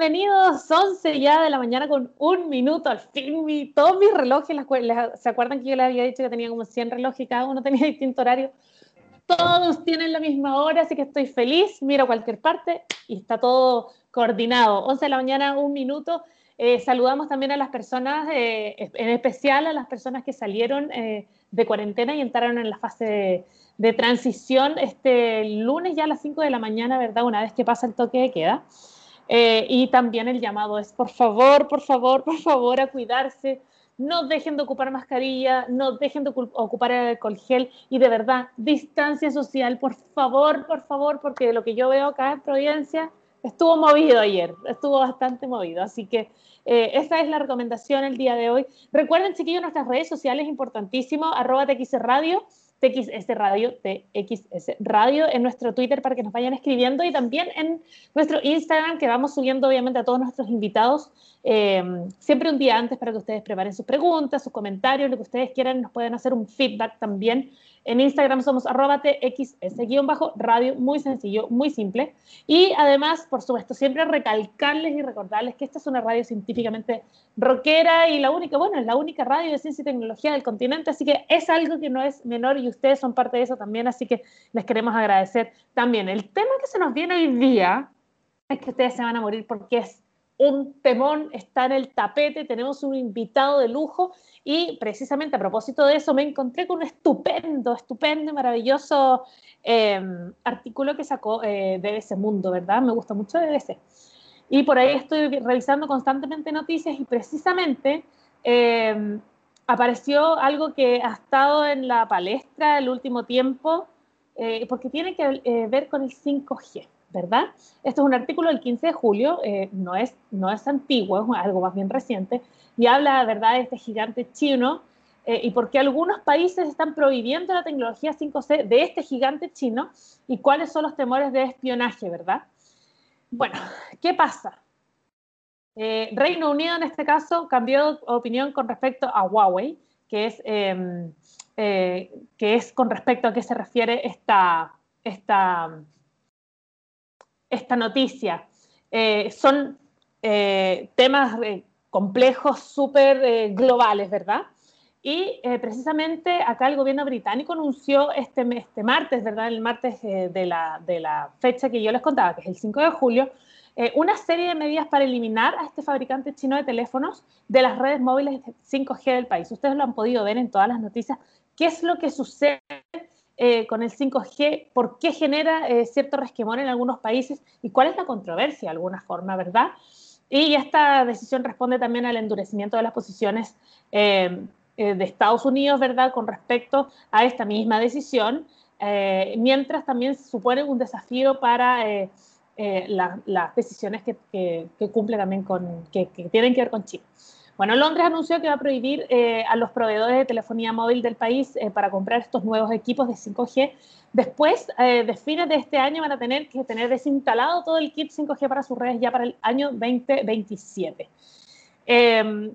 bienvenidos. 11 ya de la mañana con un minuto. Al fin, mi, todos mis relojes, ¿se acuerdan que yo les había dicho que tenía como 100 relojes y cada uno tenía distinto horario? Todos tienen la misma hora, así que estoy feliz. Miro cualquier parte y está todo coordinado. 11 de la mañana, un minuto. Eh, saludamos también a las personas, eh, en especial a las personas que salieron eh, de cuarentena y entraron en la fase de, de, transición este lunes ya a las 5 de la mañana, ¿verdad? Una vez que pasa el toque de queda. Eh, y también el llamado es, por favor, por favor, por favor, a cuidarse. No dejen de ocupar mascarilla, no dejen de ocupar el alcohol gel y de verdad, distancia social, por favor, por favor, porque lo que yo veo acá en Providencia estuvo movido ayer, estuvo bastante movido. Así que eh, esa es la recomendación el día de hoy. Recuerden, chiquillos, nuestras redes sociales, importantísimo, arroba TX Radio TXS Radio, TXS Radio en nuestro Twitter para que nos vayan escribiendo y también en nuestro Instagram que vamos subiendo obviamente a todos nuestros invitados eh, siempre un día antes para que ustedes preparen sus preguntas, sus comentarios, lo que ustedes quieran, nos pueden hacer un feedback también en Instagram somos arroba txs-radio, muy sencillo, muy simple. Y además, por supuesto, siempre recalcarles y recordarles que esta es una radio científicamente rockera y la única, bueno, es la única radio de ciencia y tecnología del continente, así que es algo que no es menor y ustedes son parte de eso también, así que les queremos agradecer también. El tema que se nos viene hoy día es que ustedes se van a morir porque es un temón, está en el tapete, tenemos un invitado de lujo y precisamente a propósito de eso me encontré con un estupendo, estupendo, maravilloso em, artículo que sacó eh, BBC Mundo, ¿verdad? Me gusta mucho BBC. Y por ahí estoy revisando constantemente noticias y precisamente em, apareció algo que ha estado en la palestra el último tiempo, eh, porque tiene que eh, ver con el 5G. ¿Verdad? Esto es un artículo del 15 de julio, eh, no, es, no es antiguo, es algo más bien reciente, y habla, ¿verdad?, de este gigante chino eh, y por qué algunos países están prohibiendo la tecnología 5C de este gigante chino y cuáles son los temores de espionaje, ¿verdad? Bueno, ¿qué pasa? Eh, Reino Unido en este caso cambió de opinión con respecto a Huawei, que es, em, que es con respecto a qué se refiere esta, esta esta noticia. Eh, son eh, temas eh, complejos, súper globales, ¿verdad? Y precisamente acá el gobierno británico anunció este, este martes, ¿verdad? El martes de la, de, la, fecha que yo les contaba, que es el 5 de julio, una serie de medidas para eliminar a este fabricante chino de teléfonos de las redes móviles 5G del país. Ustedes lo han podido ver en todas las noticias. ¿Qué es lo que sucede eh, con el 5G, por qué genera eh, cierto resquemor en algunos países y cuál es la controversia de alguna forma, ¿verdad? Y esta decisión responde también al endurecimiento de las posiciones eh, de Estados Unidos, ¿verdad?, con respecto a esta misma decisión, mientras también supone un desafío para las decisiones que, que, cumple también con, que, que tienen que ver con China. Bueno, Londres anunció que va a prohibir eh, a los proveedores de telefonía móvil del país eh, para comprar estos nuevos equipos de 5G. Después, eh, de fines de este año, van a tener que tener desinstalado todo el kit 5G para sus redes ya para el año 2027. Em,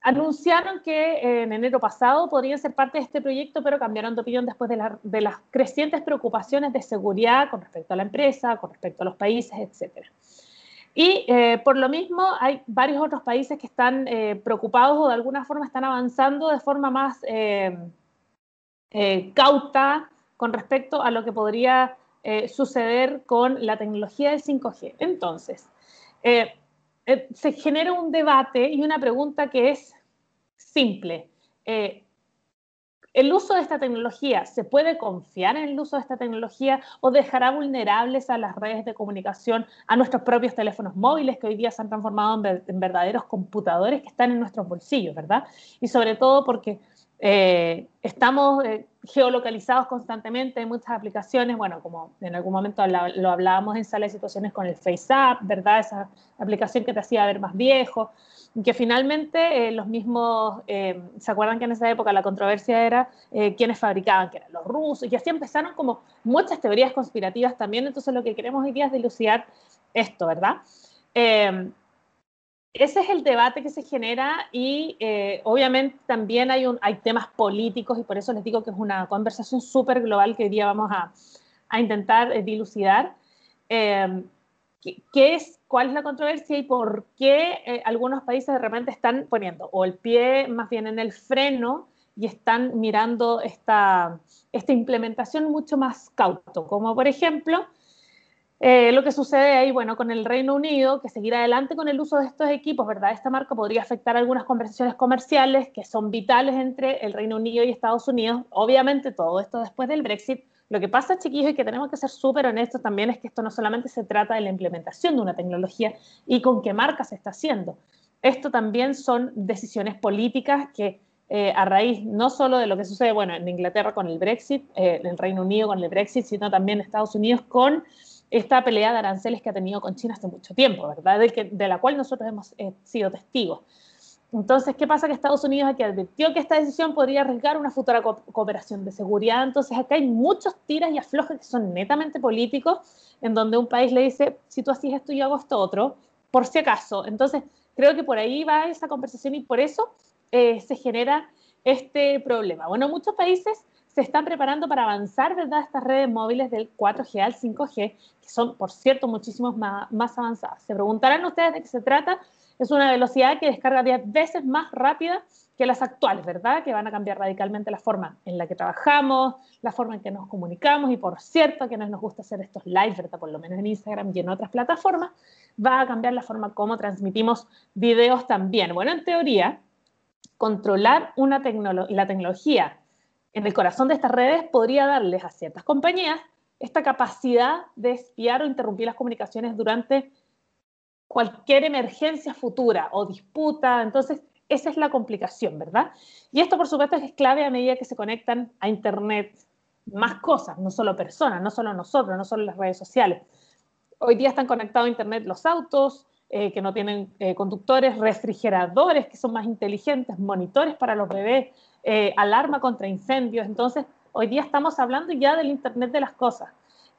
anunciaron que en enero pasado podrían ser parte de este proyecto, pero cambiaron de opinión después de, de las crecientes preocupaciones de seguridad con respecto a la empresa, con respecto a los países, etcétera. Y eh, por lo mismo hay varios otros países que están eh, preocupados o de alguna forma están avanzando de forma más eh, cauta con respecto a lo que podría suceder con la tecnología del 5G. Entonces, se genera un debate y una pregunta que es simple el uso de esta tecnología, ¿se puede confiar en el uso de esta tecnología o dejará vulnerables a las redes de comunicación, a nuestros propios teléfonos móviles que hoy día se han transformado en, verdaderos computadores que están en nuestros bolsillos, ¿verdad? Y sobre todo porque eh, estamos eh, geolocalizados constantemente en muchas aplicaciones, bueno, como en algún momento lo hablábamos en sala de situaciones con el FaceApp, ¿verdad? Esa aplicación que te hacía ver más viejo que finalmente eh, los mismos, eh, ¿se acuerdan que en esa época la controversia era eh, quiénes fabricaban, que eran los rusos? Y así empezaron como muchas teorías conspirativas también, entonces lo que queremos hoy día es dilucidar esto, ¿verdad? Ese es el debate que se genera y obviamente también hay, un, hay temas políticos y por eso les digo que es una conversación súper global que hoy día vamos a, a intentar dilucidar. Qué, es, cuál es la controversia y por qué eh, algunos países de repente están poniendo o el pie más bien en el freno y están mirando esta, esta implementación mucho más cauto, como por ejemplo eh, lo que sucede ahí, bueno, con el Reino Unido, que seguir adelante con el uso de estos equipos, ¿verdad? Esta marca podría afectar algunas conversaciones comerciales que son vitales entre el Reino Unido y Estados Unidos. Obviamente todo esto después del Brexit. Lo que pasa, chiquillos, y que tenemos que ser súper honestos también es que esto no solamente se trata de la implementación de una tecnología y con qué marca se está haciendo. Esto también son decisiones políticas que eh, a raíz no solo de lo que sucede, bueno, en Inglaterra con el Brexit, eh, en el Reino Unido con el Brexit, sino también en Estados Unidos con esta pelea de aranceles que ha tenido con China hace mucho tiempo, ¿verdad? De, la cual nosotros hemos eh, sido testigos. Entonces, ¿qué pasa? Que Estados Unidos aquí advirtió que esta decisión podría arriesgar una futura cooperación de seguridad. Entonces, acá hay muchos tiras y aflojes que son netamente políticos, en donde un país le dice, si tú haces esto, yo hago esto otro, por si acaso. Entonces, creo que por ahí va esa conversación y por eso eh, se genera este problema. Bueno, muchos países se están preparando para avanzar, ¿verdad?, estas redes móviles del 4G al 5G, que son, por cierto, muchísimos más, avanzadas. Se preguntarán ustedes de qué se trata. Es una velocidad que descarga 10 veces más rápida que las actuales, ¿verdad? Que van a cambiar radicalmente la forma en la que trabajamos, la forma en que nos comunicamos y por cierto, quienes nos gusta hacer estos live, ¿verdad? Por lo menos en Instagram y en otras plataformas, va a cambiar la forma como transmitimos videos también. Bueno, en teoría, controlar una la tecnología en el corazón de estas redes podría darles a ciertas compañías esta capacidad de espiar o interrumpir las comunicaciones durante cualquier emergencia futura o disputa. Entonces, esa es la complicación, ¿verdad? Y esto, por supuesto, es clave a medida que se conectan a Internet más cosas, no solo personas, no solo nosotros, no solo las redes sociales. Hoy día están conectados a Internet los autos, eh, que no tienen eh, conductores, refrigeradores que son más inteligentes, monitores para los bebés, eh, alarma contra incendios. Entonces, hoy día estamos hablando ya del Internet de las cosas.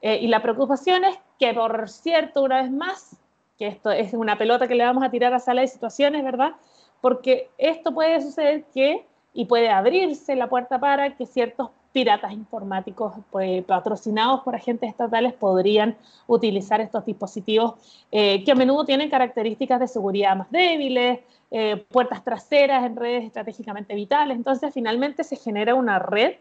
Eh, y la preocupación es que, por cierto, una vez más, que esto es una pelota que le vamos a tirar a sala de situaciones, ¿verdad? Porque esto puede suceder que, y puede abrirse la puerta para que ciertos piratas informáticos pues, patrocinados por agentes estatales podrían utilizar estos dispositivos eh, que a menudo tienen características de seguridad más débiles, eh, puertas traseras en redes estratégicamente vitales. Entonces, finalmente se genera una red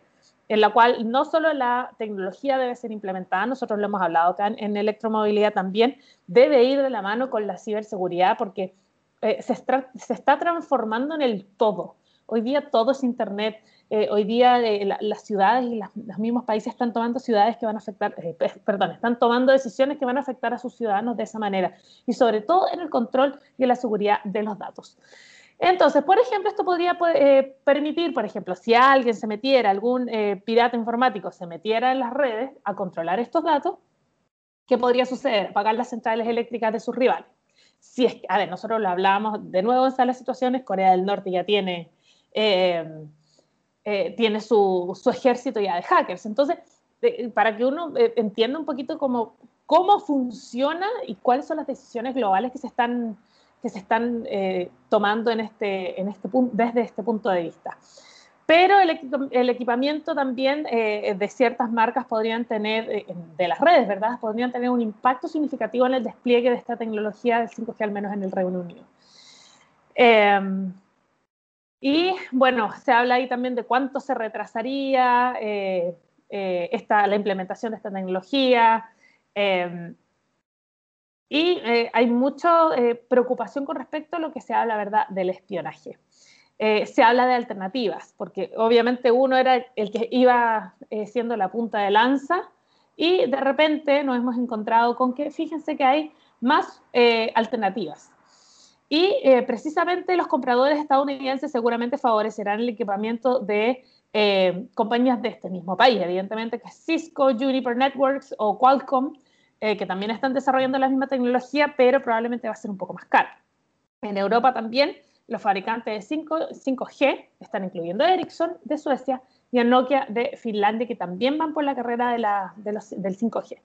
en la cual no solo la tecnología debe ser implementada, nosotros lo hemos hablado acá en, electromovilidad también, debe ir de la mano con la ciberseguridad porque eh, se, se está transformando en el todo. Hoy día todo es Internet. Eh, hoy día las ciudades y los mismos países están tomando ciudades que van a afectar, eh, perdón, están tomando decisiones que van a afectar a sus ciudadanos de esa manera y sobre todo en el control y en la seguridad de los datos. Entonces, por ejemplo, esto podría eh, permitir, por ejemplo, si alguien se metiera, algún pirata informático se metiera en las redes a controlar estos datos, ¿qué podría suceder? Apagar las centrales eléctricas de sus rivales. Si es a ver, nosotros lo hablábamos de nuevo en las situaciones, Corea del Norte ya tiene eh, tiene su, su, ejército ya de hackers. Entonces, para que uno eh, entienda un poquito cómo, cómo funciona y cuáles son las decisiones globales que se están, que se están eh, tomando en este, en este desde este punto de vista. Pero el, el equipamiento también de ciertas marcas podrían tener, de las redes, ¿verdad? Podrían tener un impacto significativo en el despliegue de esta tecnología del 5G, al menos en el Reino Unido. Em, y bueno, se habla ahí también de cuánto se retrasaría eh, eh, esta, la implementación de esta tecnología. Em, y eh, hay mucha preocupación con respecto a lo que se habla, ¿verdad?, del espionaje. se habla de alternativas, porque obviamente uno era el que iba siendo la punta de lanza y de repente nos hemos encontrado con que, fíjense que hay más alternativas. Y eh, precisamente los compradores estadounidenses seguramente favorecerán el equipamiento de eh, compañías de este mismo país, evidentemente que Cisco, Juniper Networks o Qualcomm, eh, que también están desarrollando la misma tecnología, pero probablemente va a ser un poco más caro. En Europa también los fabricantes de 5, 5G están incluyendo Ericsson de Suecia y a Nokia de Finlandia, que también van por la carrera de los, del 5G.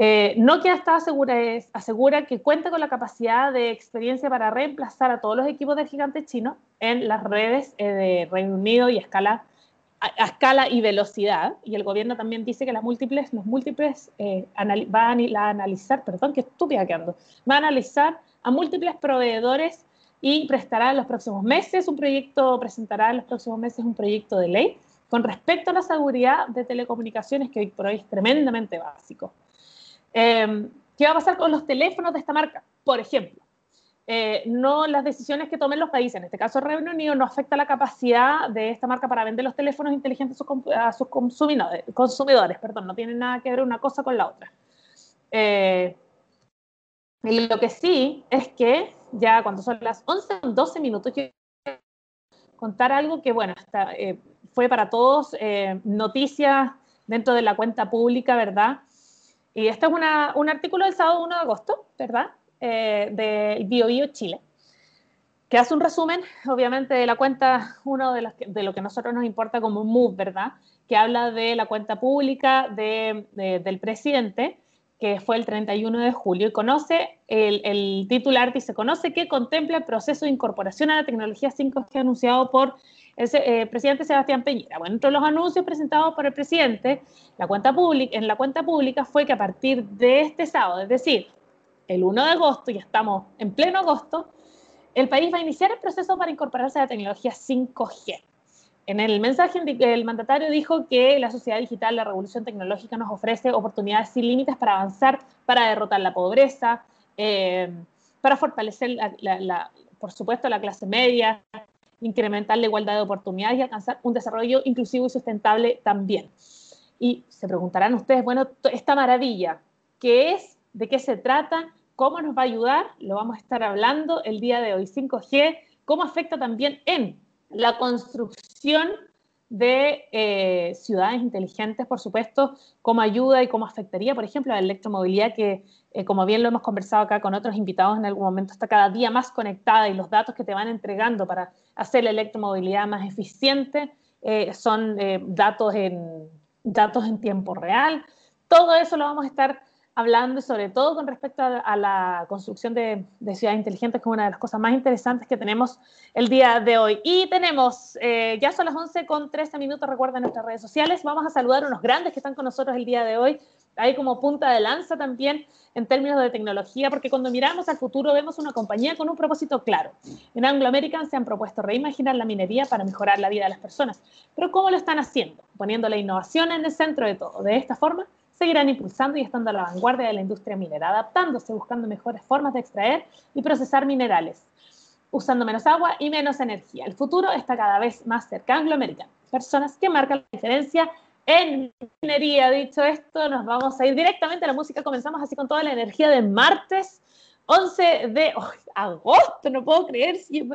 Eh, Nokia está asegura, asegura que cuenta con la capacidad de experiencia para reemplazar a todos los equipos del gigante chino en las redes eh, de Reino Unido y a escala escala y velocidad, y el gobierno también dice que las múltiples, los múltiples eh, va a, analizar, perdón, qué estúpida que ando, va a analizar a múltiples proveedores y prestará en los próximos meses un proyecto, presentará en los próximos meses un proyecto de ley con respecto a la seguridad de telecomunicaciones, que hoy por hoy es tremendamente básico. Em, ¿Qué va a pasar con los teléfonos de esta marca? Por ejemplo, eh, no las decisiones que tomen los países, en este caso Reino Unido, no afecta la capacidad de esta marca para vender los teléfonos inteligentes a sus, consumidores, consumidores, perdón, no tiene nada que ver una cosa con la otra. Eh, y lo que sí es que ya cuando son las 11 12 minutos, quiero contar algo que, bueno, eh, fue para todos noticia dentro de la cuenta pública, ¿verdad? Y este es un artículo del sábado 1 de agosto, ¿verdad? eh, de BioBio Chile, que hace un resumen, obviamente, de la cuenta, uno de, de lo que a nosotros nos importa como MOVE, ¿verdad? Que habla de la cuenta pública de, del presidente, que fue el 31 de julio, y conoce, el, el, titular dice, conoce que contempla el proceso de incorporación a la tecnología 5G anunciado por eh, presidente Sebastián Peñera. Bueno, entre los anuncios presentados por el presidente, la en la cuenta pública fue que a partir de este sábado, es decir, el 1 de agosto, ya estamos en pleno agosto, el país va a iniciar el proceso para incorporarse a la tecnología 5G. En el mensaje, el mandatario dijo que la sociedad digital, la revolución tecnológica nos ofrece oportunidades sin límites para avanzar, para derrotar la pobreza, eh, para fortalecer, por supuesto, la clase media, incrementar la igualdad de oportunidades y alcanzar un desarrollo inclusivo y sustentable también. Y se preguntarán ustedes, bueno, esta maravilla, ¿qué es? ¿De qué se trata? ¿Cómo nos va a ayudar? Lo vamos a estar hablando el día de hoy. 5G, ¿cómo afecta también en la construcción de eh, ciudades inteligentes, por supuesto, cómo ayuda y cómo afectaría, por ejemplo, la electromovilidad, que eh, como bien lo hemos conversado acá con otros invitados en algún momento, está cada día más conectada y los datos que te van entregando para hacer la electromovilidad más eficiente eh, son datos, en, datos en tiempo real. Todo eso lo vamos a estar hablando sobre todo con respecto a, la construcción de, ciudades inteligentes, como una de las cosas más interesantes que tenemos el día de hoy. Y tenemos, eh, ya son las 11 con 13 minutos, recuerden nuestras redes sociales. Vamos a saludar a unos grandes que están con nosotros el día de hoy, ahí como punta de lanza también en términos de tecnología, porque cuando miramos al futuro vemos una compañía con un propósito claro. En Anglo American se han propuesto reimaginar la minería para mejorar la vida de las personas. Pero ¿cómo lo están haciendo? Poniendo la innovación en el centro de todo. De esta forma, seguirán impulsando y estando a la vanguardia de la industria minera, adaptándose, buscando mejores formas de extraer y procesar minerales, usando menos agua y menos energía. El futuro está cada vez más cerca. Anglo American, personas que marcan la diferencia en minería. Dicho esto, nos vamos a ir directamente a la música. Comenzamos así con toda la energía de martes 11 de agosto, no puedo creer. Si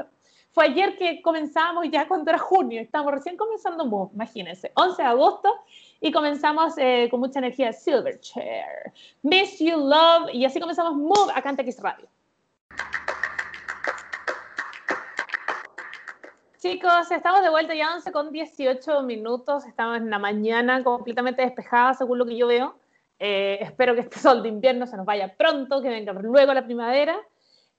fue ayer que comenzamos ya era junio, estamos recién comenzando, imagínense, 11 de agosto y comenzamos eh, con mucha energía Silverchair, Miss You Love, y así comenzamos Move acá en TX Radio. Chicos, estamos de vuelta ya 11 con 18 minutos, estamos en la mañana completamente despejada según lo que yo veo. Eh, espero que este sol de invierno se nos vaya pronto, que venga luego la primavera.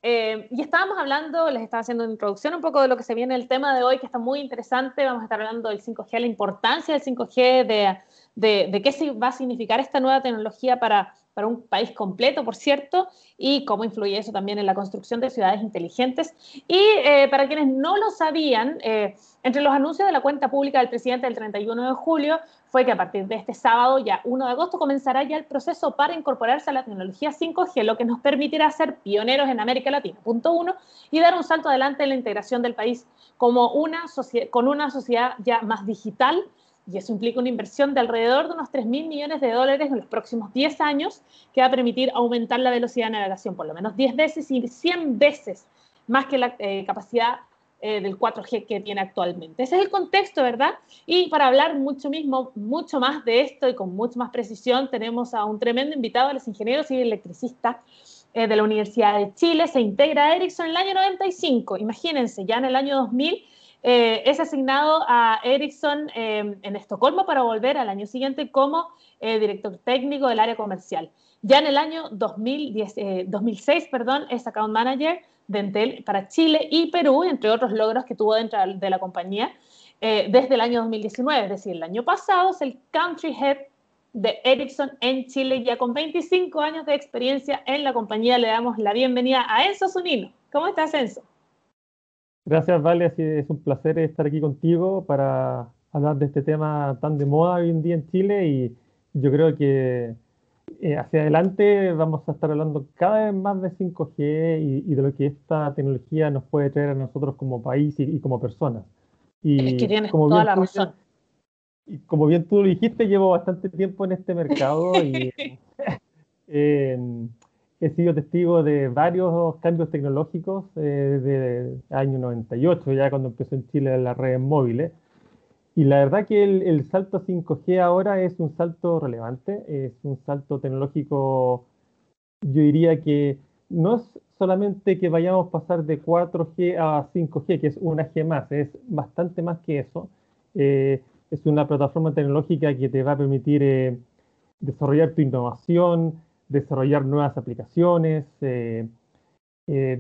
Eh, y estábamos hablando, les estaba haciendo una introducción un poco de lo que se viene el tema de hoy, que está muy interesante. Vamos a estar hablando del 5G, la importancia del 5G, de de, qué va a significar esta nueva tecnología para, para un país completo, por cierto, y cómo influye eso también en la construcción de ciudades inteligentes. Y eh, para quienes no lo sabían, eh, entre los anuncios de la cuenta pública del presidente del 31 de julio fue que a partir de este sábado, ya 1 de agosto, comenzará ya el proceso para incorporarse a la tecnología 5G, lo que nos permitirá ser pioneros en América Latina, punto uno, y dar un salto adelante en la integración del país como una con una sociedad ya más digital, y eso implica una inversión de alrededor de unos 3 mil millones de dólares en los próximos 10 años, que va a permitir aumentar la velocidad de navegación por lo menos 10 veces y 100 veces más que la eh, capacidad eh, del 4G que tiene actualmente. Ese es el contexto, ¿verdad? Y para hablar mucho, mismo, mucho más de esto y con mucha más precisión, tenemos a un tremendo invitado, a los ingenieros y electricistas eh, de la Universidad de Chile. Se integra a Ericsson en el año 95. Imagínense, ya en el año 2000 eh, es asignado a Ericsson em, en Estocolmo para volver al año siguiente como eh, director técnico del área comercial. Ya en el año 2010, 2006 eh, perdón, es account manager de Entel para Chile y Perú, entre otros logros que tuvo dentro de la compañía. desde el año 2019, es decir, el año pasado es el Country Head de Ericsson en Chile, ya con 25 años de experiencia en la compañía. Le damos la bienvenida a Enzo Zunino. ¿Cómo estás, Enzo? Gracias, Vale. Es un placer estar aquí contigo para hablar de este tema tan de moda hoy en día en Chile y yo creo que eh, hacia adelante vamos a estar hablando cada vez más de 5G y, de lo que esta tecnología nos puede traer a nosotros como país y, como personas. Y es que tienes como toda la razón. Y como bien tú lo dijiste, llevo bastante tiempo en este mercado y he sido testigo de varios cambios tecnológicos eh, desde el año 98, ya cuando empezó en Chile las redes móviles. Y la verdad que el, salto 5G ahora es un salto relevante, es un salto tecnológico, yo diría que no es solamente que vayamos a pasar de 4G a 5G, que es una G más, es bastante más que eso. Eh, es una plataforma tecnológica que te va a permitir eh, desarrollar tu innovación, desarrollar nuevas aplicaciones, eh,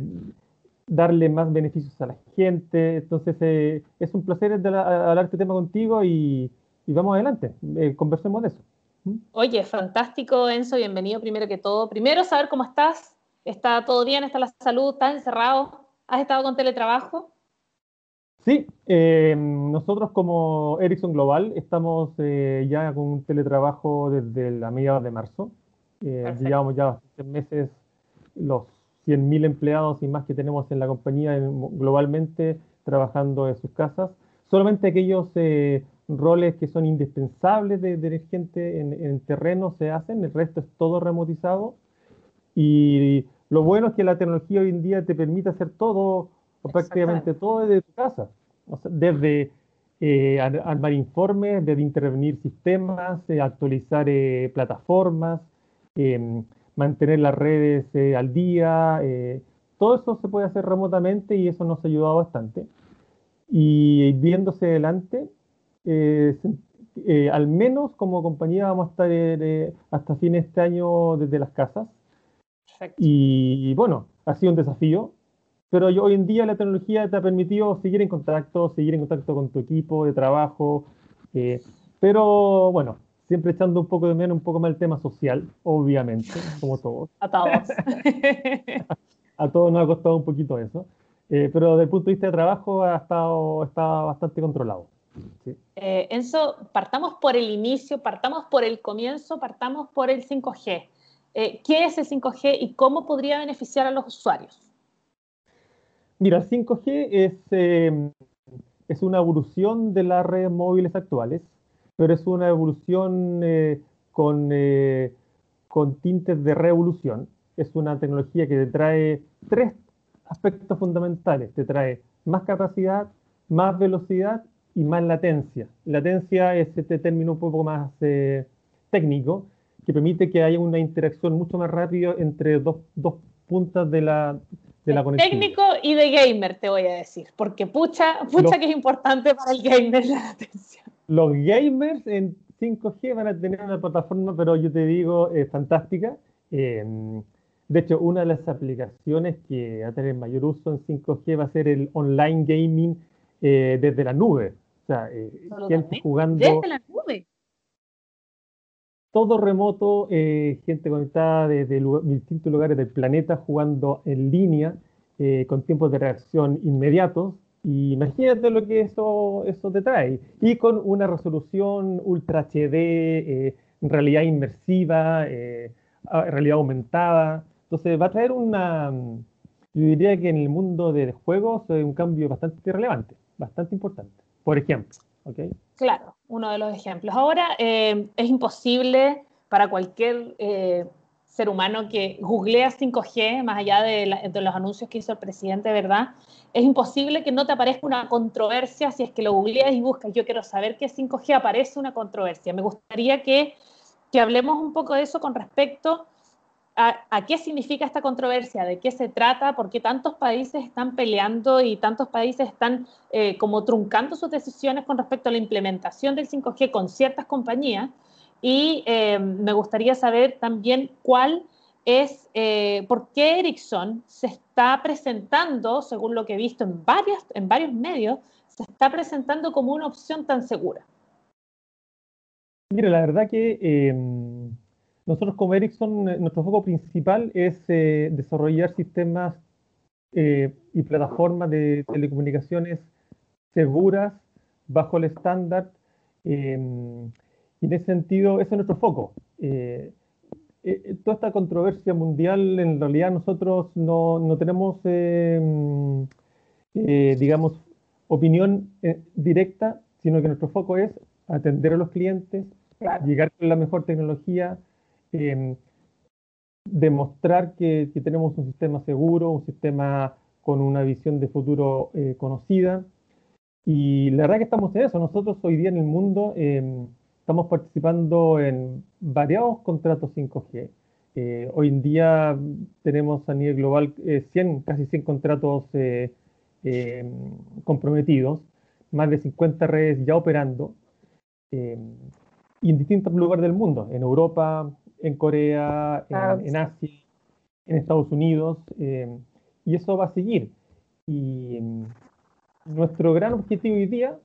darle más beneficios a la gente. Entonces, eh, es un placer hablar de este tema contigo y, vamos adelante, eh, conversemos de eso. ¿Mm? Oye, fantástico, Enzo, bienvenido primero que todo. Primero, saber cómo estás. ¿Está todo bien? ¿Está la salud? ¿Estás encerrado? ¿Has estado con teletrabajo? Sí, eh, nosotros como Ericsson Global estamos ya con un teletrabajo desde la mediados de marzo. Llevamos ya bastantes meses los 100.000 empleados y más que tenemos en la compañía globalmente trabajando en sus casas. Solamente aquellos eh, roles que son indispensables de, tener gente en, en, terreno se hacen, el resto es todo remotizado. Y lo bueno es que la tecnología hoy en día te permite hacer todo, o prácticamente todo desde tu casa. desde eh, armar informes, desde intervenir sistemas, eh, actualizar plataformas, em, mantener las redes eh, al día, eh, todo eso se puede hacer remotamente y eso nos ha ayudado bastante. Y viéndose adelante, eh, al menos como compañía vamos a estar hasta fin de este año desde las casas. Y, y, bueno, ha sido un desafío, pero hoy en día la tecnología te ha permitido seguir en contacto, seguir en contacto con tu equipo de trabajo. pero bueno, siempre echando un poco de menos, un poco más el tema social, obviamente, como todos. A todos. a todos nos ha costado un poquito eso. Eh, pero desde el punto de vista de trabajo ha estado, está bastante controlado. Eh, Enzo, partamos por el inicio, partamos por el comienzo, partamos por el 5G. Eh, ¿Qué es el 5G y cómo podría beneficiar a los usuarios? Mira, el 5G es, es una evolución de las redes móviles actuales pero es una evolución eh, con, eh, con tintes de revolución. Es una tecnología que te trae tres aspectos fundamentales. Te trae más capacidad, más velocidad y más latencia. Latencia es este término un poco más eh, técnico que permite que haya una interacción mucho más rápida entre dos, dos puntas de la, de la conexión. Técnico y de gamer, te voy a decir, porque pucha, pucha que es importante para el gamer la latencia los gamers en 5G van a tener una plataforma, pero yo te digo, es fantástica. Em, de hecho, una de las aplicaciones que va a tener mayor uso en 5G va a ser el online gaming eh, desde la nube. O sea, eh, gente jugando. Desde la nube. Todo remoto, eh, gente conectada desde distintos lugares del planeta jugando en línea con tiempos de reacción inmediatos imagínate lo que eso, eso te trae. Y con una resolución Ultra HD, eh, realidad inmersiva, eh, realidad aumentada. Entonces va a traer una, yo diría que en el mundo de juegos es un cambio bastante relevante, bastante importante. Por ejemplo. ¿okay? Claro, uno de los ejemplos. Ahora eh, es imposible para cualquier ser humano que googlea 5G, más allá de, los anuncios que hizo el presidente, ¿verdad? Es imposible que no te aparezca una controversia si es que lo googleas y buscas. Yo quiero saber que 5G aparece una controversia. Me gustaría que, que hablemos un poco de eso con respecto a, qué significa esta controversia, de qué se trata, por qué tantos países están peleando y tantos países están eh, como truncando sus decisiones con respecto a la implementación del 5G con ciertas compañías y eh, me gustaría saber también cuál es, eh, por qué Ericsson se está presentando, según lo que he visto en, varias, en varios medios, se está presentando como una opción tan segura? Mira, la verdad que em, nosotros como Ericsson, eh, nuestro foco principal es desarrollar sistemas y plataformas de telecomunicaciones seguras bajo el estándar. Y en ese sentido, ese es nuestro foco. toda esta controversia mundial, en realidad nosotros no, no tenemos, em, digamos, opinión directa, sino que nuestro foco es atender a los clientes, llegar con la mejor tecnología, Em, demostrar que, tenemos un sistema seguro, un sistema con una visión de futuro eh, conocida. Y la verdad que estamos en eso. Nosotros hoy día en el mundo em, estamos participando en variados contratos 5G. Eh, hoy en día tenemos a nivel global 100, eh, casi 100 contratos em, comprometidos, más de 50 redes ya operando, y en distintos lugares del mundo, en Europa, en Corea, en, Asia, en Estados Unidos, eh, y eso va a seguir. Y mm, nuestro gran objetivo hoy día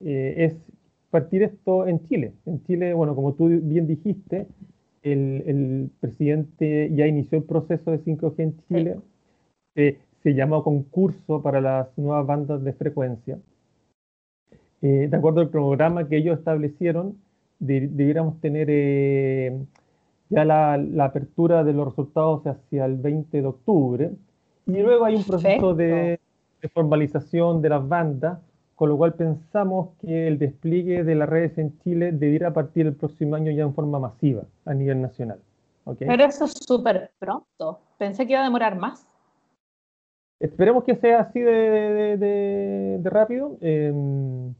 eh, es partir esto en Chile. En Chile, bueno, como tú bien dijiste, el, presidente ya inició el proceso de 5G en Chile. se llamó concurso para las nuevas bandas de frecuencia. Eh, de acuerdo al programa que ellos establecieron, debiéramos tener ya la, apertura de los resultados hacia el 20 de octubre. Y luego hay un proceso de, formalización de las bandas, con lo cual pensamos que el despliegue de las redes en Chile debiera partir el próximo año ya en forma masiva a nivel nacional. Pero eso es súper pronto. Pensé que iba a demorar más. Esperemos que sea así de, rápido. Em,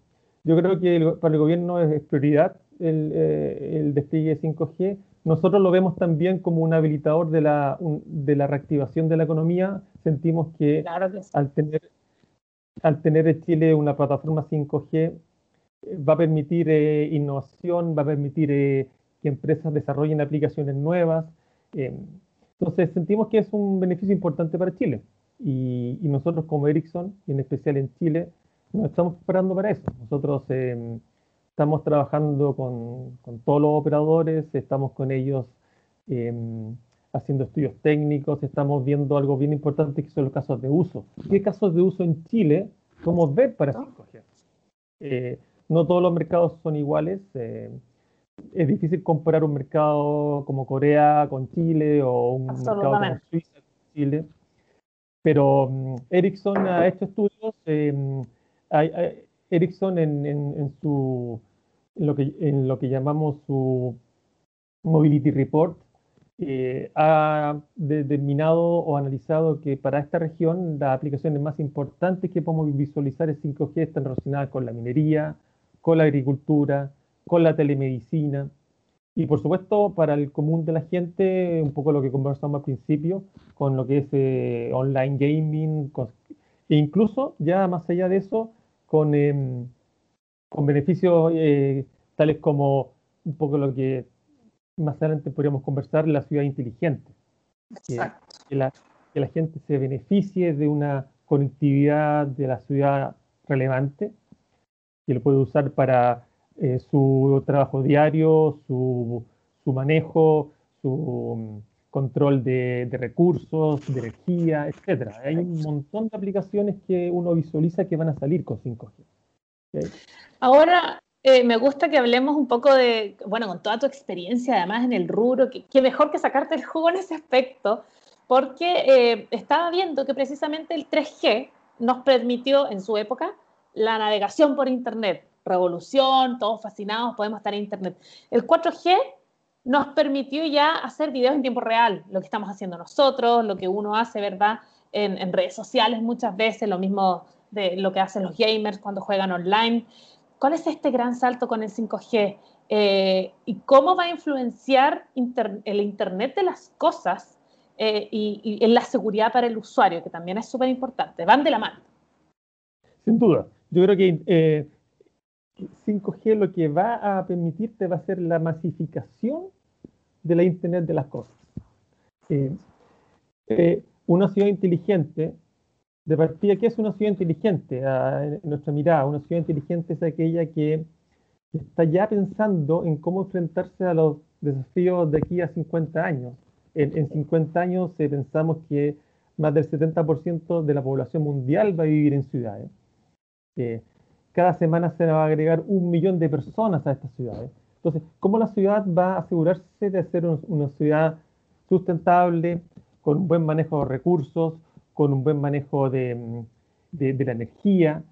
yo creo que para el gobierno es prioridad el, eh, el despliegue 5G nosotros lo vemos también como un habilitador de la, de la reactivación de la economía. Sentimos que, al, tener, al tener en Chile una plataforma 5G eh, va a permitir eh, innovación, va a permitir eh, que empresas desarrollen aplicaciones nuevas. entonces sentimos que es un beneficio importante para Chile. Y, nosotros como Ericsson, y en especial en Chile, nos estamos preparando para eso. Nosotros Estamos trabajando con, todos los operadores, estamos con ellos haciendo estudios técnicos, estamos viendo algo bien importante que son los casos de uso. ¿Qué casos de uso en Chile podemos ver para 5G? Eh, no todos los mercados son iguales. Eh, es difícil comparar un mercado como Corea con Chile o un mercado como Suiza con Chile. Pero mm, Ericsson ha hecho estudios. Em, Ericsson en, su, lo que, en lo que llamamos su Mobility Report eh, ha determinado o analizado que para esta región las aplicaciones más importantes que podemos visualizar en 5G están relacionadas con la minería, con la agricultura, con la telemedicina. Y por supuesto para el común de la gente, un poco lo que conversamos al principio, con lo que es eh, online gaming e incluso ya más allá de eso, con, em, con beneficios eh, tales como un poco lo que más adelante podríamos conversar, la ciudad inteligente. Que, la, que, la, gente se beneficie de una conectividad de la ciudad relevante, que lo puede usar para eh, su trabajo diario, su, su manejo, su mm, control de, de, recursos, de energía, etc. Hay un montón de aplicaciones que uno visualiza que van a salir con 5G. Ahora, eh, me gusta que hablemos un poco de, bueno, con toda tu experiencia además en el rubro, que, mejor que sacarte el jugo en ese aspecto, porque eh, estaba viendo que precisamente el 3G nos permitió en su época la navegación por Internet, revolución, todos fascinados, podemos estar en Internet. El 4G nos permitió ya hacer videos en tiempo real, lo que estamos haciendo nosotros, lo que uno hace, ¿verdad? En, redes sociales muchas veces, lo mismo de lo que hacen los gamers cuando juegan online. ¿Cuál es este gran salto con el 5G? Eh, ¿Y cómo va a influenciar el Internet de las cosas eh, y, en la seguridad para el usuario, que también es súper importante? Van de la mano. Sin duda. Yo creo que eh, 5G lo que va a permitirte va a ser la masificación de la Internet de las cosas. Eh, eh, una ciudad inteligente de partida, ¿qué es una ciudad inteligente? Ah, en nuestra mirada, una ciudad inteligente es aquella que, está ya pensando en cómo enfrentarse a los desafíos de aquí a 50 años. En, 50 años eh, pensamos que más del 70% de la población mundial va a vivir en ciudades. Eh, cada semana se va a agregar un millón de personas a estas ciudades. Entonces, ¿cómo la ciudad va a asegurarse de ser una ciudad sustentable, con buen manejo de recursos, con un buen manejo de, la energía?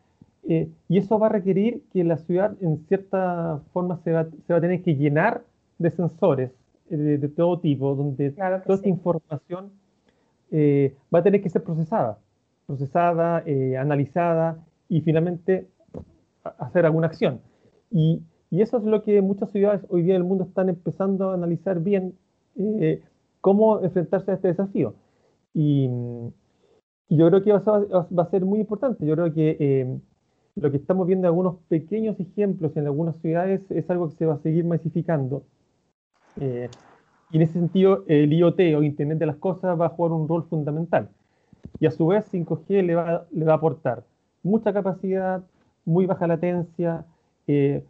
Eh, y eso va a requerir que la ciudad, en cierta forma, se va, a tener que llenar de sensores eh, de, todo tipo, donde toda esta información eh, va a tener que ser procesada, procesada, analizada y finalmente hacer alguna acción. Y, eso es lo que muchas ciudades hoy día del mundo están empezando a analizar bien, cómo enfrentarse a este desafío. Y, yo creo que va a, ser muy importante. Yo creo que eh, lo que estamos viendo algunos pequeños ejemplos en algunas ciudades es algo que se va a seguir masificando. Eh, y en ese sentido, el IoT o Internet de las Cosas va a jugar un rol fundamental. Y a su vez, 5G le va, le va a aportar mucha capacidad, muy baja latencia, eh,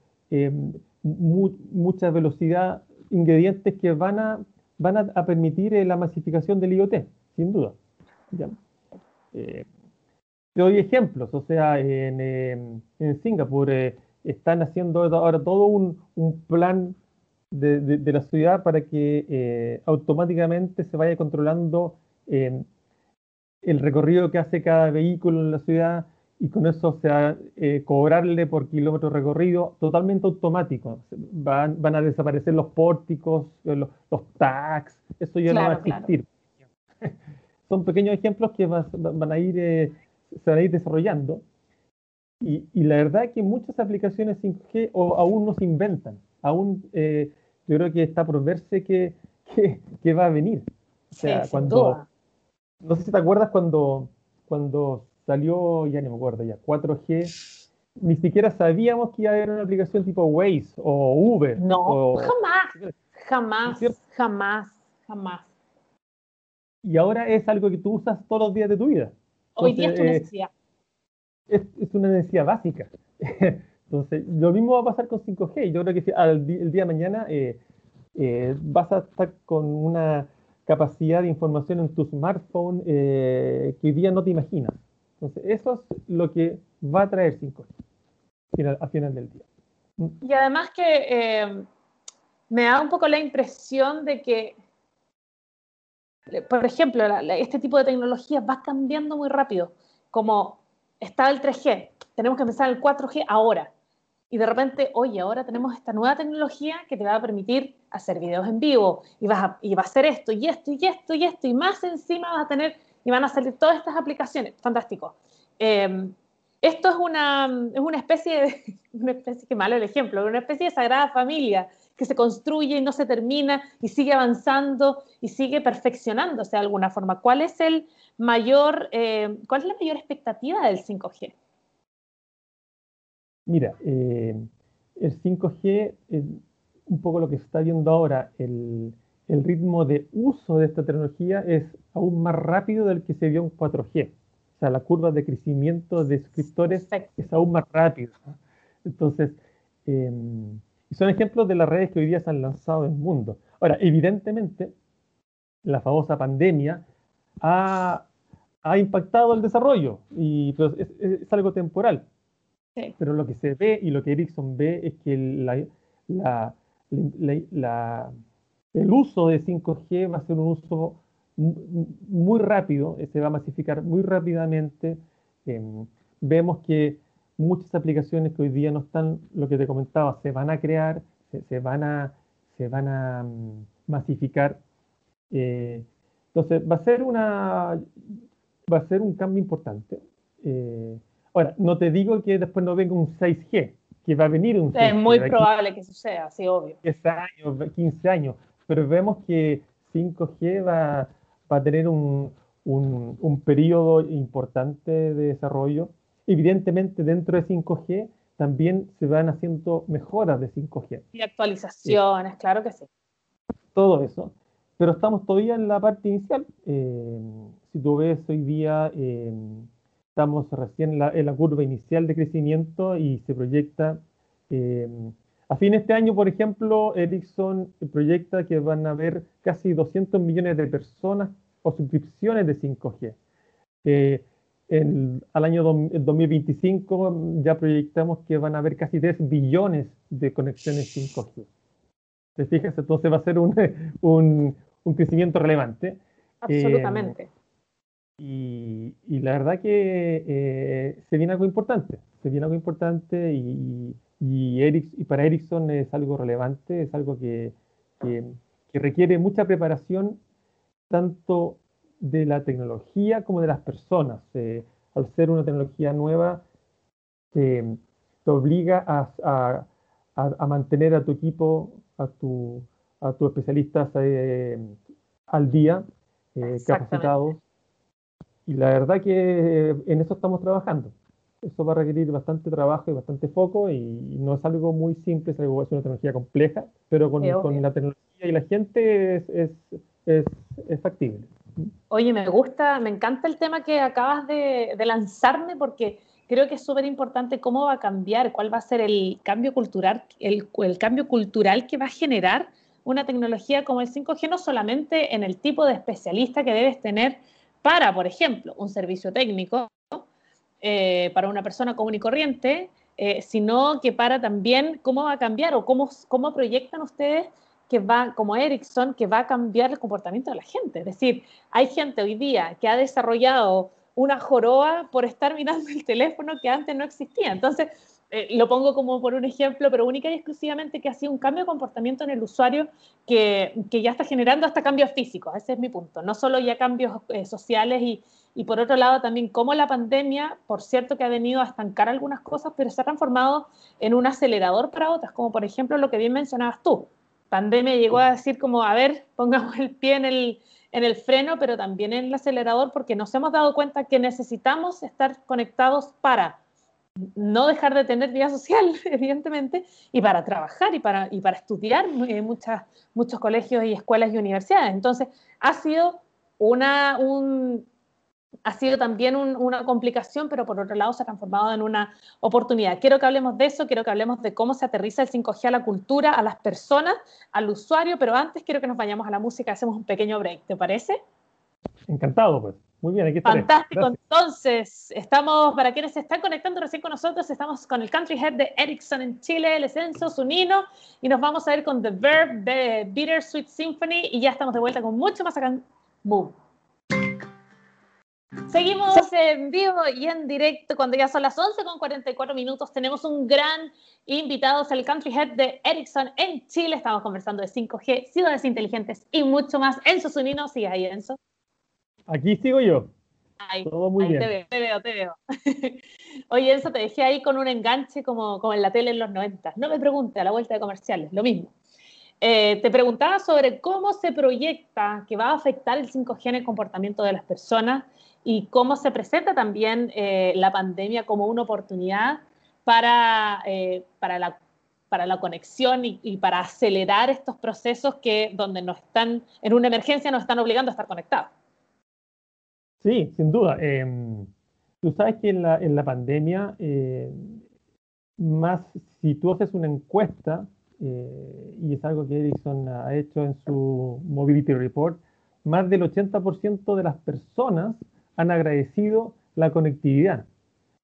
mucha velocidad, ingredientes que van a, permitir la masificación del IoT, sin duda. Te doy ejemplos, o sea, en, Singapur están haciendo ahora todo un, plan de, la ciudad para que automáticamente se vaya controlando el recorrido que hace cada vehículo en la ciudad, y con eso se va eh, cobrarle por kilómetro recorrido totalmente automático. Van, van a desaparecer los pórticos, eh, los, los tags, eso ya no va a existir. Son pequeños ejemplos que van a ir, eh, se van a ir desarrollando. Y, y, la verdad es que muchas aplicaciones 5G o, aún no se inventan. Aún yo creo que está por verse que, que, va a venir. O sea, cuando, no sé si te acuerdas cuando, cuando salió, ya no me acuerdo ya, 4G, ni siquiera sabíamos que iba a haber una aplicación tipo Waze o Uber. No, jamás, jamás, jamás, jamás. Y ahora es algo que tú usas todos los días de tu vida. Hoy día es tu eh, necesidad. Es, una necesidad básica. Entonces, lo mismo va a pasar con 5G. Yo creo que al, el día de mañana eh, eh, vas a estar con una capacidad de información en tu smartphone que hoy día no te imaginas. Entonces, eso es lo que va a traer 5G final, a final del día. Mm. Y además que eh, me da un poco la impresión de que, por ejemplo, este tipo de tecnología va cambiando muy rápido. Como está el 3G, tenemos que empezar el 4G ahora. Y de repente, oye, ahora tenemos esta nueva tecnología que te va a permitir hacer videos en vivo y, vas y va a hacer esto y esto y esto y esto y más encima vas a tener y van a salir todas estas aplicaciones. Fantástico. Em, esto es una, es una especie de, una especie, qué malo el ejemplo, una especie de sagrada familia que se construye y no se termina y sigue avanzando y sigue perfeccionándose de alguna forma. ¿Cuál es el mayor, eh, cuál es la mayor expectativa del 5G? Mira, eh, el 5G, es un poco lo que se está viendo ahora, el, el ritmo de uso de esta tecnología es aún más rápido del que se vio en 4G. O sea, la curva de crecimiento de suscriptores es aún más rápido. Entonces, em, son ejemplos de las redes que hoy día se han lanzado en el mundo. Ahora, evidentemente, la famosa pandemia ha, impactado el desarrollo, y, es, algo temporal. Pero lo que se ve y lo que Ericsson ve es que la el uso de 5G va a ser un uso muy rápido, se va a masificar muy rápidamente. Em, vemos que muchas aplicaciones que hoy día no están, lo que te comentaba, se van a crear, se, van, a, se van a mm, masificar. Eh, entonces, va a ser una va a ser un cambio importante. Eh, ahora, no te digo que después no venga un 6G, que va a venir un 6G. Es muy probable que suceda, sí, obvio. 10 años, 15 años pero vemos que 5G va, a tener un, periodo importante de desarrollo. Evidentemente, dentro de 5G también se van haciendo mejoras de 5G. Y actualizaciones, claro que sí. Todo eso. Pero estamos todavía en la parte inicial. Eh, si tú ves hoy día, eh, Estamos recién en la, curva inicial de crecimiento y se proyecta, eh, a fin de este año, por ejemplo, Ericsson proyecta que van a haber casi 200 millones de personas o suscripciones de 5G. Eh, al año 2025 ya proyectamos que van a haber casi 10 billones de conexiones 5G. ¿Te fijas? Entonces va a ser un, un, crecimiento relevante. Absolutamente. Eh, y, la verdad que eh, se viene algo importante, se viene algo importante y, y, y para Ericsson es algo relevante, es algo que, que, requiere mucha preparación tanto de la tecnología como de las personas. Eh, al ser una tecnología nueva, te obliga a, a, a, mantener a tu equipo, a tu, a tus especialistas al día, capacitados y la verdad que en eso estamos trabajando. Eso va a requerir bastante trabajo y bastante foco y no es algo muy simple, es, algo, es una tecnología compleja, pero con, con la tecnología y la gente es, es, es, es, factible. Oye, me gusta, me encanta el tema que acabas de, lanzarme porque creo que es súper importante cómo va a cambiar, cuál va a ser el cambio cultural, el, el cambio cultural que va a generar una tecnología como el 5G, no solamente en el tipo de especialista que debes tener para, por ejemplo, un servicio técnico, eh, para una persona común y corriente, eh, sino que para también cómo va a cambiar o cómo, cómo proyectan ustedes que va, como Ericsson, que va a cambiar el comportamiento de la gente. Es decir, hay gente hoy día que ha desarrollado una joroba por estar mirando el teléfono que antes no existía. Entonces, eh, lo pongo como por un ejemplo, pero única y exclusivamente que ha sido un cambio de comportamiento en el usuario que, que ya está generando hasta cambios físicos, ese es mi punto, no solo ya cambios eh, sociales y, y, por otro lado también cómo la pandemia, por cierto que ha venido a estancar algunas cosas, pero se ha transformado en un acelerador para otras, como por ejemplo lo que bien mencionabas tú. Pandemia llegó a decir como, a ver, pongamos el pie en el, en el freno, pero también en el acelerador porque nos hemos dado cuenta que necesitamos estar conectados para no dejar de tener vida social, evidentemente, y para trabajar y para, y para estudiar en muchas, muchos colegios y escuelas y universidades. Entonces, ha sido, una, un, ha sido también una complicación, pero por otro lado se ha transformado en una oportunidad. Quiero que hablemos de eso, quiero que hablemos de cómo se aterriza el 5G a la cultura, a las personas, al usuario, pero antes quiero que nos vayamos a la música, hacemos un pequeño break, ¿te parece? Encantado, pues. Muy bien, aquí Fantástico. Entonces, estamos, para quienes se están conectando recién con nosotros, estamos con el Country Head de Ericsson en Chile, el Escenso Sunino, y nos vamos a ir con The Verb de Bittersweet Symphony, y ya estamos de vuelta con mucho más acá en Move. Seguimos en vivo y en directo cuando ya son las 11 con 44 minutos. Tenemos un gran invitado, es el Country Head de Ericsson en Chile. Estamos conversando de 5G, ciudades inteligentes y mucho más. Enzo Sunino, sigue ahí, Enzo. Aquí sigo yo. Todo muy bien. Te veo, te veo, te veo. Oye, eso te dejé ahí con un enganche como, como en la tele en los 90. No me pregunte a la vuelta de comerciales, lo mismo. Eh, te preguntaba sobre cómo se proyecta que va a afectar el 5G en el comportamiento de las personas y cómo se presenta también eh, la pandemia como una oportunidad para, eh, para, la, para la conexión y, para acelerar estos procesos que donde nos están, en una emergencia nos están obligando a estar conectados. Sí, sin duda. Em, tú sabes que en la, en la pandemia, eh, más si tú haces una encuesta, y es algo que Ericsson ha hecho en su Mobility Report, más del 80% de las personas han agradecido la conectividad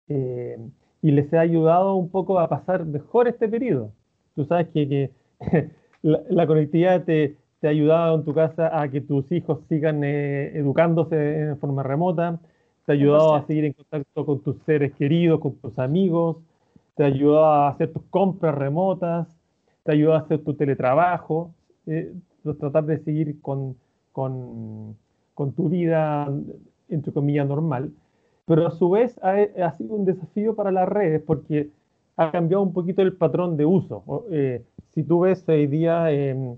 eh, y les ha ayudado un poco a pasar mejor este periodo. Tú sabes que, que la, la, conectividad te, te ha ayudado en tu casa a que tus hijos sigan eh, educándose en forma remota, te ha ayudado a seguir en contacto con tus seres queridos, con tus amigos, te ha ayudado a hacer tus compras remotas, te ha ayudado a hacer tu teletrabajo, eh, tratar de seguir con, con, con, tu vida, entre comillas, normal. Pero a su vez ha, ha, sido un desafío para las redes porque ha cambiado un poquito el patrón de uso. Eh, si tú ves hoy día... Eh,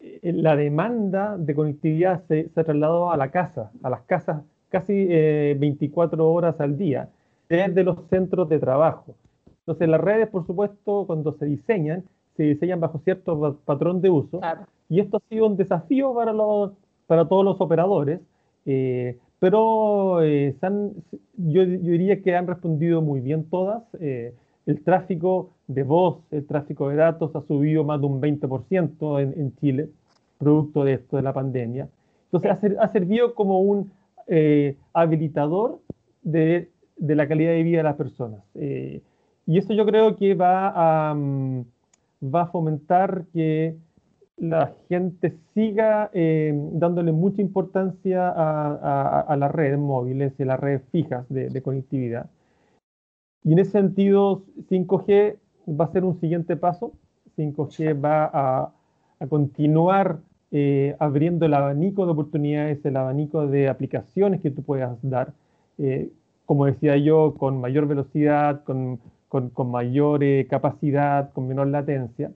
eh, la demanda de conectividad se, se, ha trasladado a la casa, a las casas casi 24 eh, horas al día, desde los centros de trabajo. Entonces las redes, por supuesto, cuando se diseñan, se diseñan bajo cierto patrón de uso. Y esto ha sido un desafío para, los, para todos los operadores, eh, pero yo, diría que han respondido muy bien todas. el tráfico de voz, el tráfico de datos ha subido más de un 20% en, en Chile, producto de esto, de la pandemia. Entonces ha, servido como un habilitador de, la calidad de vida de las personas. Y eso yo creo que va a, mm, va a fomentar que la gente siga eh, dándole mucha importancia a, las redes móviles y a las redes fijas de, conectividad. Y en ese sentido, 5G va a ser un siguiente paso. 5G va a, continuar eh, abriendo el abanico de oportunidades, el abanico de aplicaciones que tú puedas dar. Eh, como decía yo, con mayor velocidad, con con, mayor eh, capacidad, con menor latencia.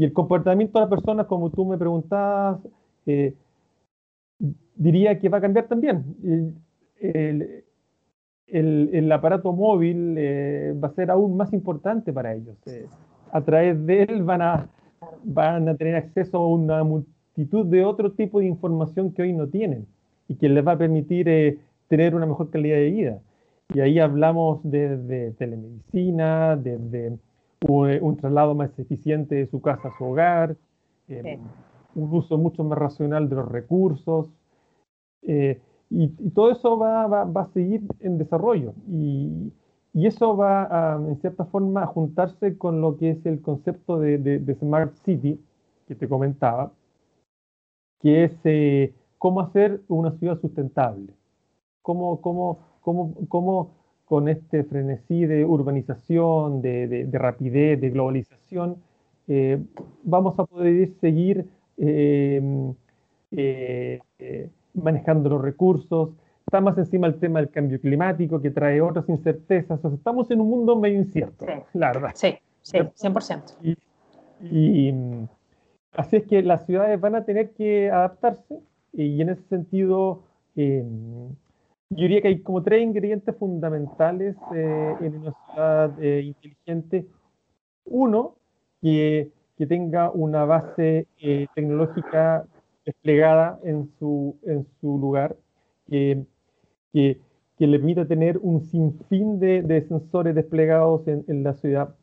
Y el comportamiento de las personas, como tú me preguntabas, eh, diría que va a cambiar también. El, el, aparato móvil eh, va a ser aún más importante para ellos. a través de él van a, van a tener acceso a una multitud de otro tipo de información que hoy no tienen y que les va a permitir tener una mejor calidad de vida. Y ahí hablamos de, telemedicina, de, un, traslado más eficiente de su casa a su hogar, eh, un uso mucho más racional de los recursos. Eh, y, todo eso va, a seguir en desarrollo. Y, eso va, a, en cierta forma, a juntarse con lo que es el concepto de, Smart City que te comentaba, que es eh, cómo hacer una ciudad sustentable. Cómo, cómo cómo, con este frenesí de urbanización, de, rapidez, de globalización, eh, vamos a poder seguir eh, eh, manejando los recursos. Está más encima el tema del cambio climático que trae otras incertezas. estamos en un mundo medio incierto, la verdad. Sí, sí, 100%. Y, así es que las ciudades van a tener que adaptarse y en ese sentido yo diría que hay como tres ingredientes fundamentales eh, en una ciudad eh, inteligente. Uno, que, que, tenga una base eh, tecnológica desplegada en su, en su lugar, que, que, que, le permita tener un sinfín de, de sensores desplegados en, en, la ciudad.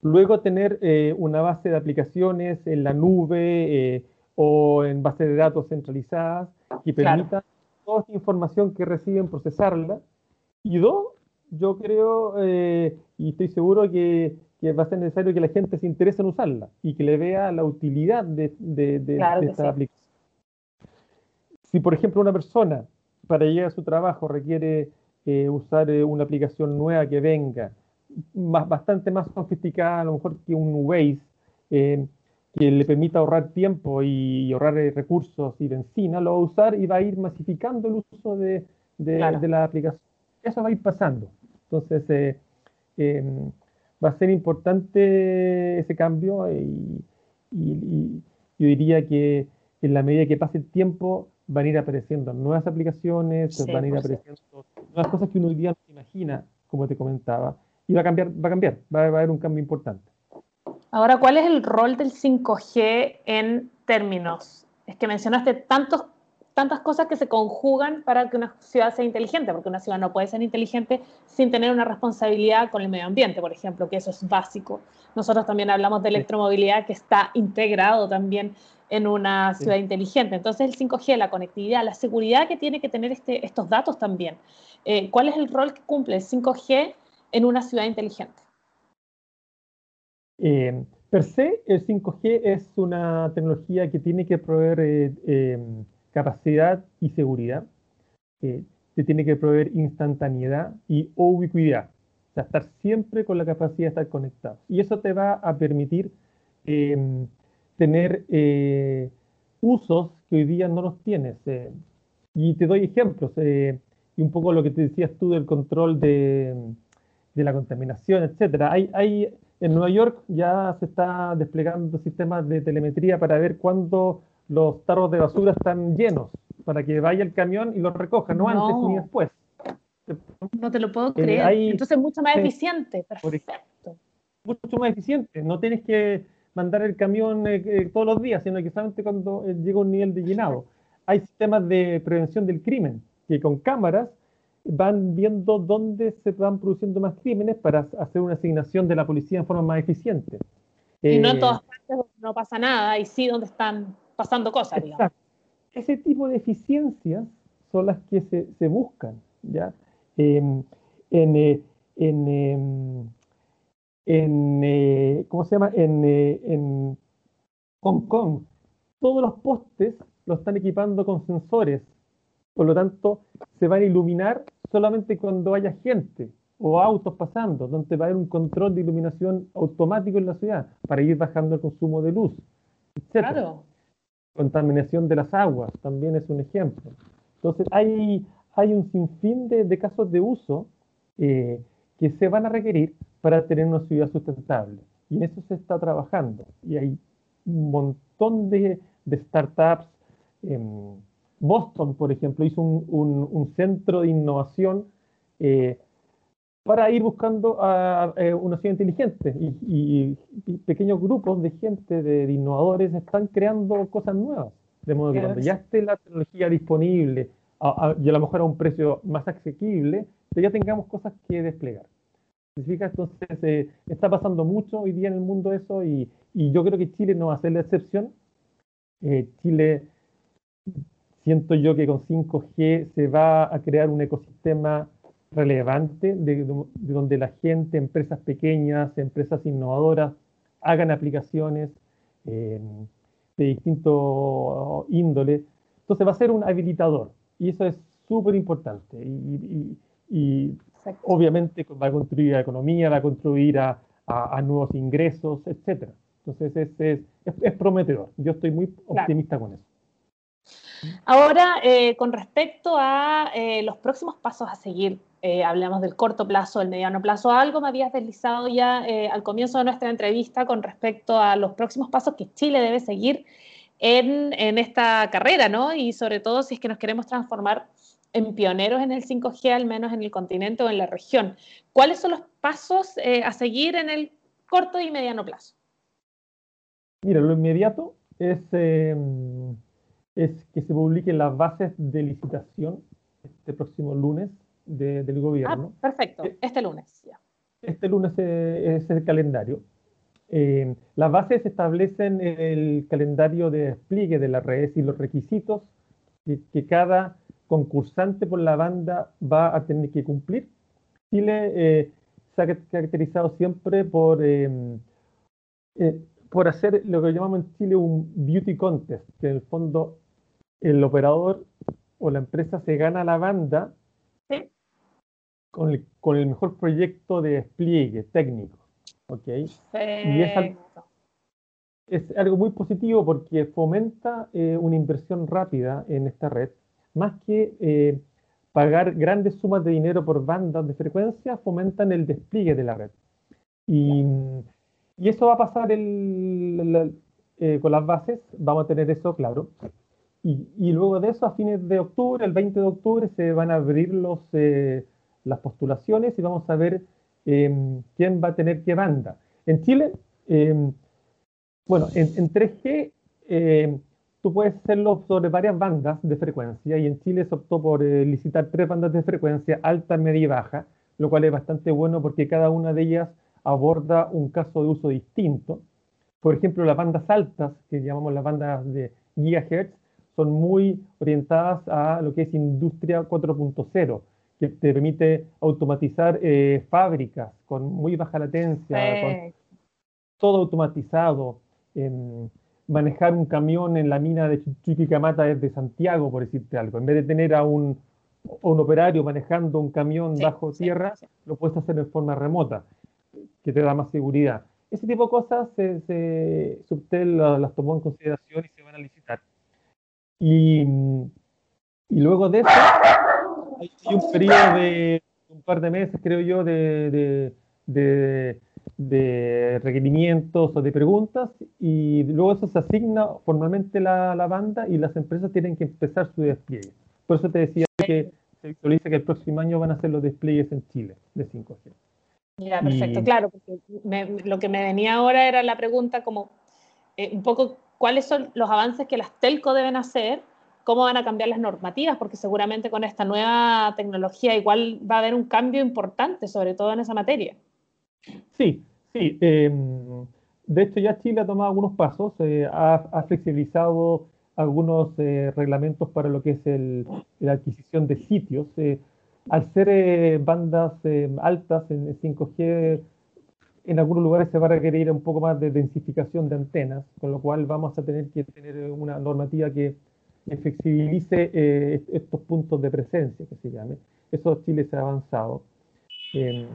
Luego tener una base de aplicaciones en la nube o en base de datos centralizadas que permitan toda esta información que reciben, procesarla. Y dos, yo creo eh, y estoy seguro que, va a ser necesario que la gente se interese en usarla y que le vea la utilidad de, esta aplicación. Si, por ejemplo, una persona para llegar a su trabajo requiere eh, usar eh, una aplicación nueva que venga, más, bastante más sofisticada a lo mejor que un Waze, que le permita ahorrar tiempo y, ahorrar eh, recursos y benzina, lo va a usar y va a ir masificando el uso de, de, la aplicación. Eso va a ir pasando. Entonces, eh, em, va a ser importante ese cambio y, yo diría que en la medida que pase el tiempo van a ir apareciendo nuevas aplicaciones, van a ir apareciendo nuevas cosas que uno hoy día no se imagina, como te comentaba, y va a cambiar, va a cambiar, va a haber un cambio importante. Ahora, ¿cuál es el rol del 5G en términos? Es que mencionaste tantos, tantas cosas que se conjugan para que una ciudad sea inteligente, porque una ciudad no puede ser inteligente sin tener una responsabilidad con el medio ambiente, por ejemplo, que eso es básico. Nosotros también hablamos de electromovilidad que está integrado también en una ciudad inteligente. Entonces el 5G, la conectividad, la seguridad que tiene que tener este, estos datos también. Eh, ¿Cuál es el rol que cumple el 5G en una ciudad inteligente? Eh, per se, el 5G es una tecnología que tiene que proveer eh, em, capacidad y seguridad, eh, que tiene que proveer instantaneidad y ubicuidad, o sea, estar siempre con la capacidad de estar conectado. Y eso te va a permitir tener usos que hoy día no los tienes. y te doy ejemplos, y un poco lo que te decías tú del control de, la contaminación, etcétera. Hay en Nueva York ya se está desplegando sistemas de telemetría para ver cuándo los tarros de basura están llenos, para que vaya el camión y los recoja, no, antes ni después. No te lo puedo eh, creer. Entonces es mucho más eficiente. Perfecto. Mucho más eficiente. No tienes que mandar el camión eh, eh, todos los días, sino que solamente cuando llega un nivel de llenado. Hay sistemas de prevención del crimen. que con cámaras van viendo dónde se van produciendo más crímenes para hacer una asignación de la policía en forma más eficiente. Y no en eh, todas partes no pasa nada, y sí donde están pasando cosas, digamos. Ese tipo de eficiencias son las que se, buscan, ¿ya? En, eh, en, em, en eh, ¿cómo se llama? En, en Hong Kong, todos los postes los están equipando con sensores, por lo tanto, se van a iluminar solamente cuando haya gente o autos pasando, donde va a haber un control de iluminación automático en la ciudad para ir bajando el consumo de luz, etc. Claro. Contaminación de las aguas también es un ejemplo. Entonces, hay, hay un sinfín de, casos de uso eh, que se van a requerir para tener una ciudad sustentable. Y en eso se está trabajando. Y hay un montón de, startups. Boston, por ejemplo, hizo un, centro de innovación eh, para ir buscando a, eh, una ciudad inteligente y, pequeños grupos de gente, de, innovadores, están creando cosas nuevas. De modo que cuando ya esté la tecnología disponible y a lo mejor a un precio más asequible, ya tengamos cosas que desplegar. Entonces, eh, está pasando mucho hoy día en el mundo eso y, yo creo que Chile no va a ser la excepción. Chile siento yo que con 5G se va a crear un ecosistema relevante de, donde la gente, empresas pequeñas, empresas innovadoras, hagan aplicaciones eh, de distinto índole. Entonces va a ser un habilitador y eso es súper importante. Y, obviamente va a construir a la economía, va a construir a, nuevos ingresos, etc. Entonces es, es, prometedor. Yo estoy muy optimista con eso. Ahora, eh, con respecto a eh, los próximos pasos a seguir, eh, hablamos del corto plazo, del mediano plazo, algo me habías deslizado ya al comienzo de nuestra entrevista con respecto a los próximos pasos que Chile debe seguir en, en, esta carrera, ¿no? Y sobre todo si es que nos queremos transformar en pioneros en el 5G, al menos en el continente o en la región. ¿Cuáles son los pasos a seguir en el corto y mediano plazo? Mira, lo inmediato es em, es que se publiquen las bases de licitación este próximo lunes del gobierno. Ah, perfecto, eh, este lunes ya. Este lunes es el calendario. Eh, las bases establecen el calendario de despliegue de las redes y los requisitos que, cada concursante por la banda va a tener que cumplir. Chile eh, se ha caracterizado siempre por, por hacer lo que llamamos en Chile un beauty contest, que en el fondo el operador o la empresa se gana la banda con, el, con, el, mejor proyecto de despliegue técnico. ¿ok? Y es algo, muy positivo porque fomenta eh, una inversión rápida en esta red, más que eh, pagar grandes sumas de dinero por bandas de frecuencia, fomentan el despliegue de la red. Y, y eso va a pasar el, eh, con las bases, vamos a tener eso claro. Y, luego de eso, a fines de octubre, el 20 de octubre, se van a abrir los, eh, las postulaciones y vamos a ver em, quién va a tener qué banda. En Chile, em, bueno, en, 3G em, tú puedes hacerlo sobre varias bandas de frecuencia y en Chile se optó por eh, licitar tres bandas de frecuencia, alta, media y baja, lo cual es bastante bueno porque cada una de ellas aborda un caso de uso distinto. Por ejemplo, las bandas altas, que llamamos las bandas de gigahertz, son muy orientadas a lo que es industria 4.0, que te permite automatizar eh, fábricas con muy baja latencia, todo automatizado, manejar un camión en la mina de Chuquicamata desde Santiago, por decirte algo. En vez de tener a un, operario manejando un camión bajo tierra, lo puedes hacer de forma remota, que te da más seguridad. Ese tipo de cosas se, Subtel las tomó en consideración y se van a licitar. Y, y luego de eso, hay, un periodo de un par de meses, creo yo, de, de, de, requerimientos o de preguntas, y luego eso se asigna formalmente la, la banda y las empresas tienen que empezar su despliegue. Por eso te decía que se visualiza que el próximo año van a ser los despliegues en Chile de 5G. Ya, perfecto, claro, porque lo que me venía ahora era la pregunta como eh, un poco cuáles son los avances que las telco deben hacer cómo van a cambiar las normativas, porque seguramente con esta nueva tecnología igual va a haber un cambio importante, sobre todo en esa materia. Sí, sí. Em, de hecho, ya Chile ha tomado algunos pasos, eh, ha, flexibilizado algunos eh, reglamentos para lo que es la adquisición de sitios. Eh, al ser bandas altas en 5G, en algunos lugares se va a requerir un poco más de densificación de antenas, con lo cual vamos a tener que tener una normativa que, flexibilice estos puntos de presencia, que se llame. Eso Chile se ha avanzado. Em,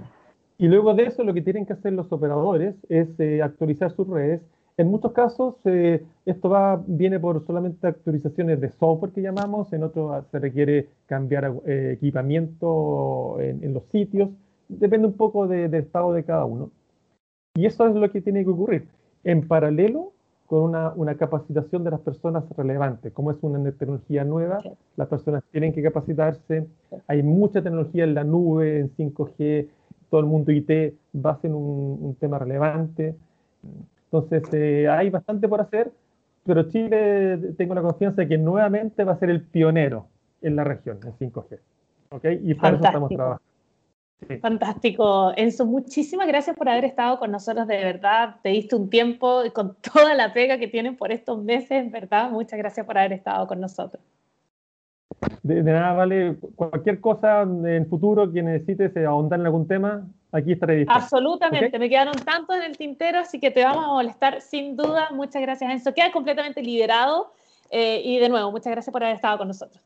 y luego de eso lo que tienen que hacer los operadores es eh, actualizar sus redes. En muchos casos eh, esto va, viene por solamente actualizaciones de software que llamamos, en otros se requiere cambiar eh, equipamiento en, los sitios, depende un poco del estado de cada uno. Y eso es lo que tiene que ocurrir. En paralelo con una, una, capacitación de las personas relevantes. Como es una tecnología nueva, las personas tienen que capacitarse. Hay mucha tecnología en la nube, en 5G, todo el mundo IT va a ser un, tema relevante. Entonces, eh, hay bastante por hacer, pero Chile tengo la confianza de que nuevamente va a ser el pionero en la región, en 5G. ¿Okay? Y para eso estamos trabajando. Fantástico. Enzo, muchísimas gracias por haber estado con nosotros. De verdad, te diste un tiempo con toda la pega que tienen por estos meses, ¿verdad? Muchas gracias por haber estado con nosotros. De, nada, vale. Cualquier cosa en el futuro que necesites eh, ahondar en algún tema, aquí estaré dispuesto. Absolutamente. Me quedaron tantos en el tintero, así que te vamos a molestar sin duda. Muchas gracias, Enzo. Queda completamente liberado. Eh, y de nuevo, muchas gracias por haber estado con nosotros.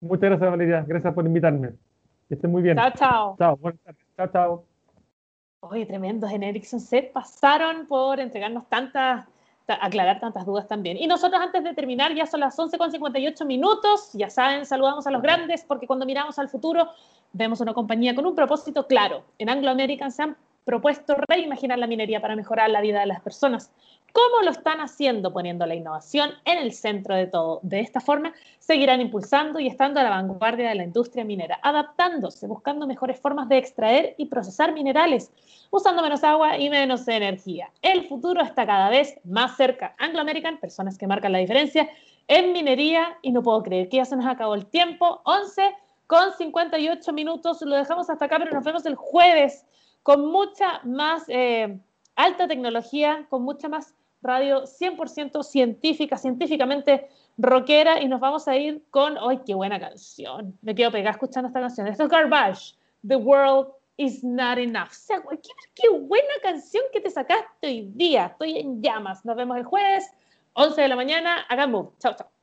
Muchas gracias, Valeria. Gracias por invitarme. Que estén muy bien. Chao, chao. Chao, buenas tardes. Chao, chao. Oye, tremendos en Ericsson Set. Pasaron por entregarnos tantas aclarar tantas dudas también. Y nosotros antes de terminar, ya son las 11.58 minutos, ya saben, saludamos a los grandes porque cuando miramos al futuro vemos una compañía con un propósito claro. En Anglo American se han propuesto reimaginar la minería para mejorar la vida de las personas. ¿Cómo lo están haciendo? Poniendo la innovación en el centro de todo. De esta forma, seguirán impulsando y estando a la vanguardia de la industria minera, adaptándose, buscando mejores formas de extraer y procesar minerales, usando menos agua y menos energía. El futuro está cada vez más cerca. Anglo American, personas que marcan la diferencia en minería, y no puedo creer que ya se nos acabó el tiempo. 11 con 58 minutos, lo dejamos hasta acá, pero nos vemos el jueves con mucha más eh, alta tecnología, con mucha más radio 100% científica, científicamente rockera y nos vamos a ir con, ¡ay, qué buena canción! Me quedo pegada escuchando esta canción. Esto es Garbage, The World is Not Enough. O sea, qué, buena canción que te sacaste hoy día. Estoy en llamas. Nos vemos el jueves, 11 de la mañana. Hagan boom. Chao, chao.